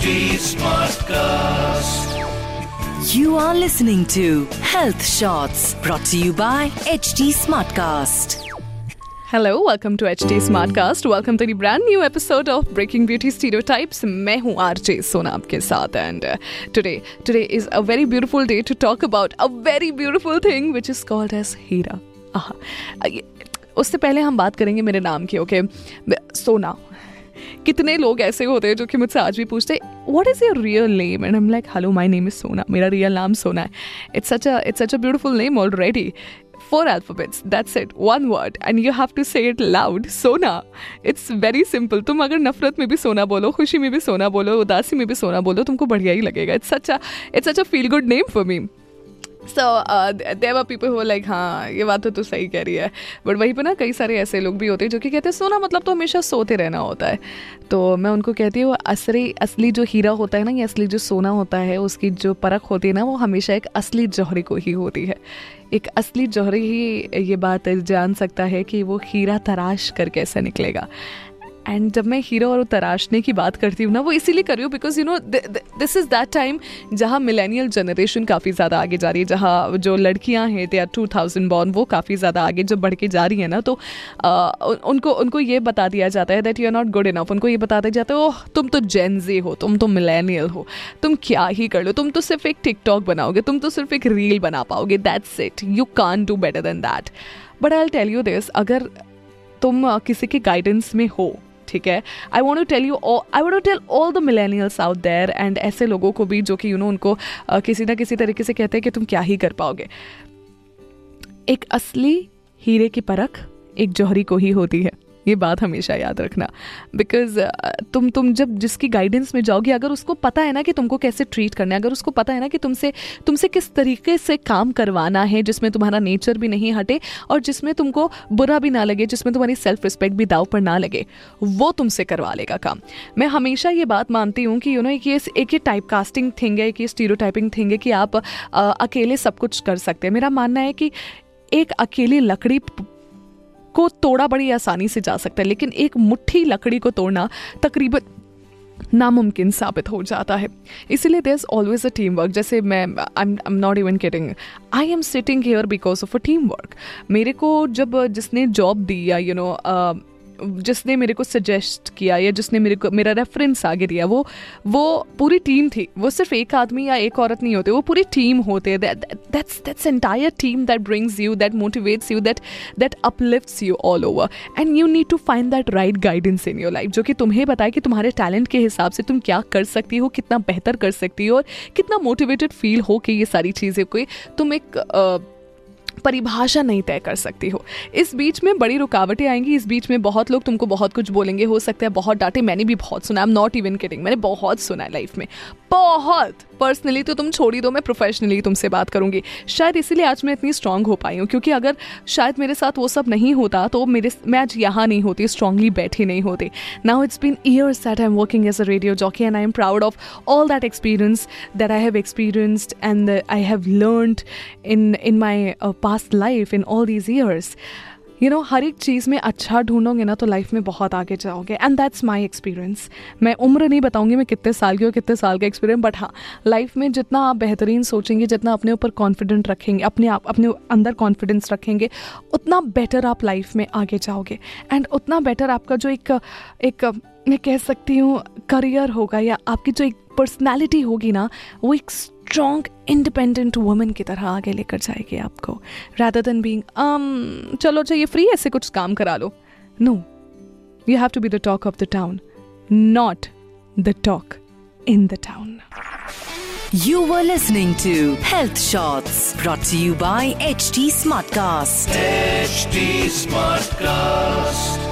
HD Smartcast. You are listening to Health Shots brought to you by HT Smartcast. Hello, welcome to HT Smartcast. Welcome to the brand new episode of Breaking Beauty Stereotypes. मैं हूँ RJ Sona आपके साथ and uh, today today is a very beautiful day to talk about a very beautiful thing which is called as हीरा. उससे पहले हम बात करेंगे मेरे नाम की ओके सोना कितने लोग ऐसे होते हैं जो कि मुझसे आज भी पूछते what is your real name and I'm like hello my name is Sona मेरा रियल नाम सोना है. It's such a it's such a beautiful name already four alphabets. That's it. One word. And you have to say it loud. Sona. It's very simple. तुम अगर नफरत में भी सोना बोलो, खुशी में भी सोना बोलो, उदासी में भी सोना बोलो, तुमको बढ़िया ही लगेगा. It's such it's such a feel good name for me so there are people who like हाँ ये बात तो तू सही कह रही है बट वहीं पर ना कई सारे ऐसे लोग भी होते हैं जो कि कहते हैं सोना मतलब तो हमेशा सोते रहना होता है तो मैं उनको कहती हूँ असली असली जो हीरा होता है ना ये असली जो सोना होता है उसकी जो परख होती है ना वो हमेशा एक असली जौहरी को ही होती है एक असली जौहरी ही ये बात जान सकता है कि वो हीरा तराश कर कैसे निकलेगा एंड जब मैं हीरो और तराशने की बात करती हूँ ना वो इसीलिए कर रही हूँ because you know this is that time जहाँ मिलेनियल जनरेशन काफ़ी ज़्यादा आगे जा रही है जहाँ जो लड़कियाँ हैं they are two thousand born वो काफ़ी ज़्यादा आगे जब बढ़ के जा रही है ना तो आ, उनको उनको ये बता दिया जाता है that you are not good enough उनको ये बता दिया जाता है ओह तुम तो जेनजे हो तुम तो मिलेनियल हो तुम क्या ही कर लो तुम तो सिर्फ़ एक टिकटॉक बनाओगे तुम तो सिर्फ़ एक रील बना पाओगे that's it you can do better than that but I tell you this अगर तुम किसी के गाइडेंस में हो ठीक है? I want to tell you I want to tell all the millennials out there and ऐसे लोगों को भी जो कि यू नो उनको किसी ना किसी तरीके से कहते हैं कि तुम क्या ही कर पाओगे। एक असली हीरे की परख एक जौहरी को ही होती है। ये बात हमेशा याद रखना। बिकॉज़ तुम तुम जब जिसकी गाइडेंस में जाओगी अगर उसको पता है ना कि तुमको कैसे ट्रीट करना है अगर उसको पता है ना कि तुमसे तुमसे किस तरीके से काम करवाना है जिसमें तुम्हारा नेचर भी नहीं हटे और जिसमें तुमको बुरा भी ना लगे जिसमें तुम्हारी सेल्फ रिस्पेक्ट भी दाव पर ना लगे वो तुमसे करवा लेगा काम। मैं हमेशा ये बात मानती हूँ कि यू नो ये एक ये टाइप कास्टिंग थिंग है एक ये स्टीरियोटाइपिंग थिंग है कि आप अ, अकेले सब कुछ कर सकते हैं। मेरा मानना है कि एक अकेली लकड़ी को तोड़ा बड़ी आसानी से जा सकता है, लेकिन एक मुट्ठी लकड़ी को तोड़ना तकरीबन नामुमकिन साबित हो जाता है। इसीलिए there is always a team work जैसे मैं I am not even kidding I am sitting here because of a team work मेरे को जब जिसने जॉब दी या यू नो जिसने मेरे को सजेस्ट किया या जिसने मेरे को मेरा रेफरेंस आगे दिया वो वो पूरी टीम थी। वो सिर्फ़ एक आदमी या एक औरत नहीं होते वो पूरी टीम होते। That's that's entire team that brings you that motivates you that that uplifts you all over and you need to find that right guidance in your life जो कि तुम्हें बताए कि तुम्हारे टैलेंट के हिसाब से तुम क्या कर सकती हो कितना बेहतर कर सकती हो और कितना मोटिवेटेड फील हो कि ये सारी चीज़ें कोई। तुम एक अ, परिभाषा नहीं तय कर सकती हो। इस बीच में बड़ी रुकावटें आएँगी, इस बीच में बहुत लोग तुमको बहुत कुछ बोलेंगे, हो सकता है बहुत डांटे, मैंने भी बहुत सुना I am not even kidding मैंने बहुत सुना है लाइफ में। बहुत! पर्सनली तो तुम छोड़ी दो, मैं प्रोफेशनली तुमसे बात करूँगी शायद इसीलिए आज मैं इतनी स्ट्रांग हो पाई हूँ, क्योंकि अगर शायद मेरे साथ वो सब नहीं होता तो मेरे मैं आज यहाँ नहीं होती स्ट्रांगली बैठी नहीं होती now it's been years that I am working as a radio jockey and I am proud of all that experience that I have experienced and I have have in in my past life in all these years. You know हर एक चीज़ में अच्छा ढूंढोगे ना तो life में बहुत आगे जाओगे। एंड दैट्स माई एक्सपीरियंस मैं उम्र नहीं बताऊँगी मैं कितने साल की और कितने साल का एक्सपीरियंस बट हाँ लाइफ में जितना आप बेहतरीन सोचेंगे, जितना अपने ऊपर कॉन्फिडेंट रखेंगे, अपने आप, अपने अंदर कॉन्फिडेंस रखेंगे, उतना बेटर आप लाइफ में आगे जाओगे। एंड उतना बेटर आपका जो एक एक मैं कह सकती हूँ करियर होगा या आपकी जो एक पर्सनैलिटी होगी ना वो एक स्ट्रॉन्ग इंडिपेंडेंट वुमेन की तरह आगे लेकर जाएगी आपको रैदर देन बीइंग um चलो चाहिए फ्री ऐसे कुछ काम करा लो no you have to be the talk of the town not the talk in the town You were listening to Health Shots brought to you by HT Smartcast. HD Smartcast.